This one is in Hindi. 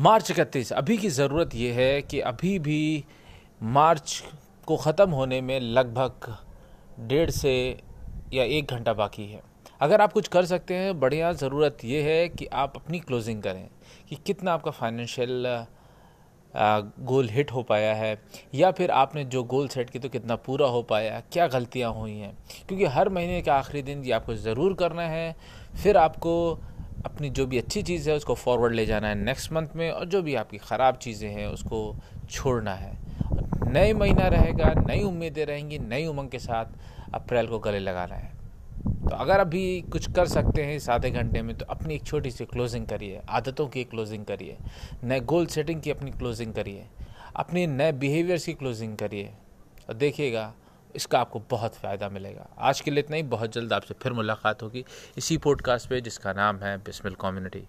मार्च इकतीस। अभी की ज़रूरत ये है कि अभी भी मार्च को ख़त्म होने में लगभग डेढ़ से या एक घंटा बाकी है। अगर आप कुछ कर सकते हैं, बढ़िया ज़रूरत ये है कि आप अपनी क्लोजिंग करें कि कितना आपका फाइनेंशियल गोल हिट हो पाया है, या फिर आपने जो गोल सेट की तो कितना पूरा हो पाया, क्या गलतियाँ हुई हैं। क्योंकि हर महीने के आखिरी दिन ये आपको ज़रूर करना है, फिर आपको अपनी जो भी अच्छी चीज़ है उसको फॉरवर्ड ले जाना है नेक्स्ट मंथ में और जो भी आपकी ख़राब चीज़ें हैं उसको छोड़ना है। नए महीना रहेगा, नई उम्मीदें रहेंगी, नई उमंग के साथ अप्रैल को गले लगाना है। तो अगर अभी कुछ कर सकते हैं इस आधे घंटे में तो अपनी एक छोटी सी क्लोजिंग करिए, आदतों की क्लोजिंग करिए, नए गोल सेटिंग की अपनी क्लोजिंग करिए, अपने नए बिहेवियर्स की क्लोजिंग करिए। और देखिएगा इसका आपको बहुत फ़ायदा मिलेगा। आज के लिए इतना ही। बहुत जल्द आपसे फिर मुलाकात होगी इसी पॉडकास्ट पे जिसका नाम है बिस्मिल कम्युनिटी।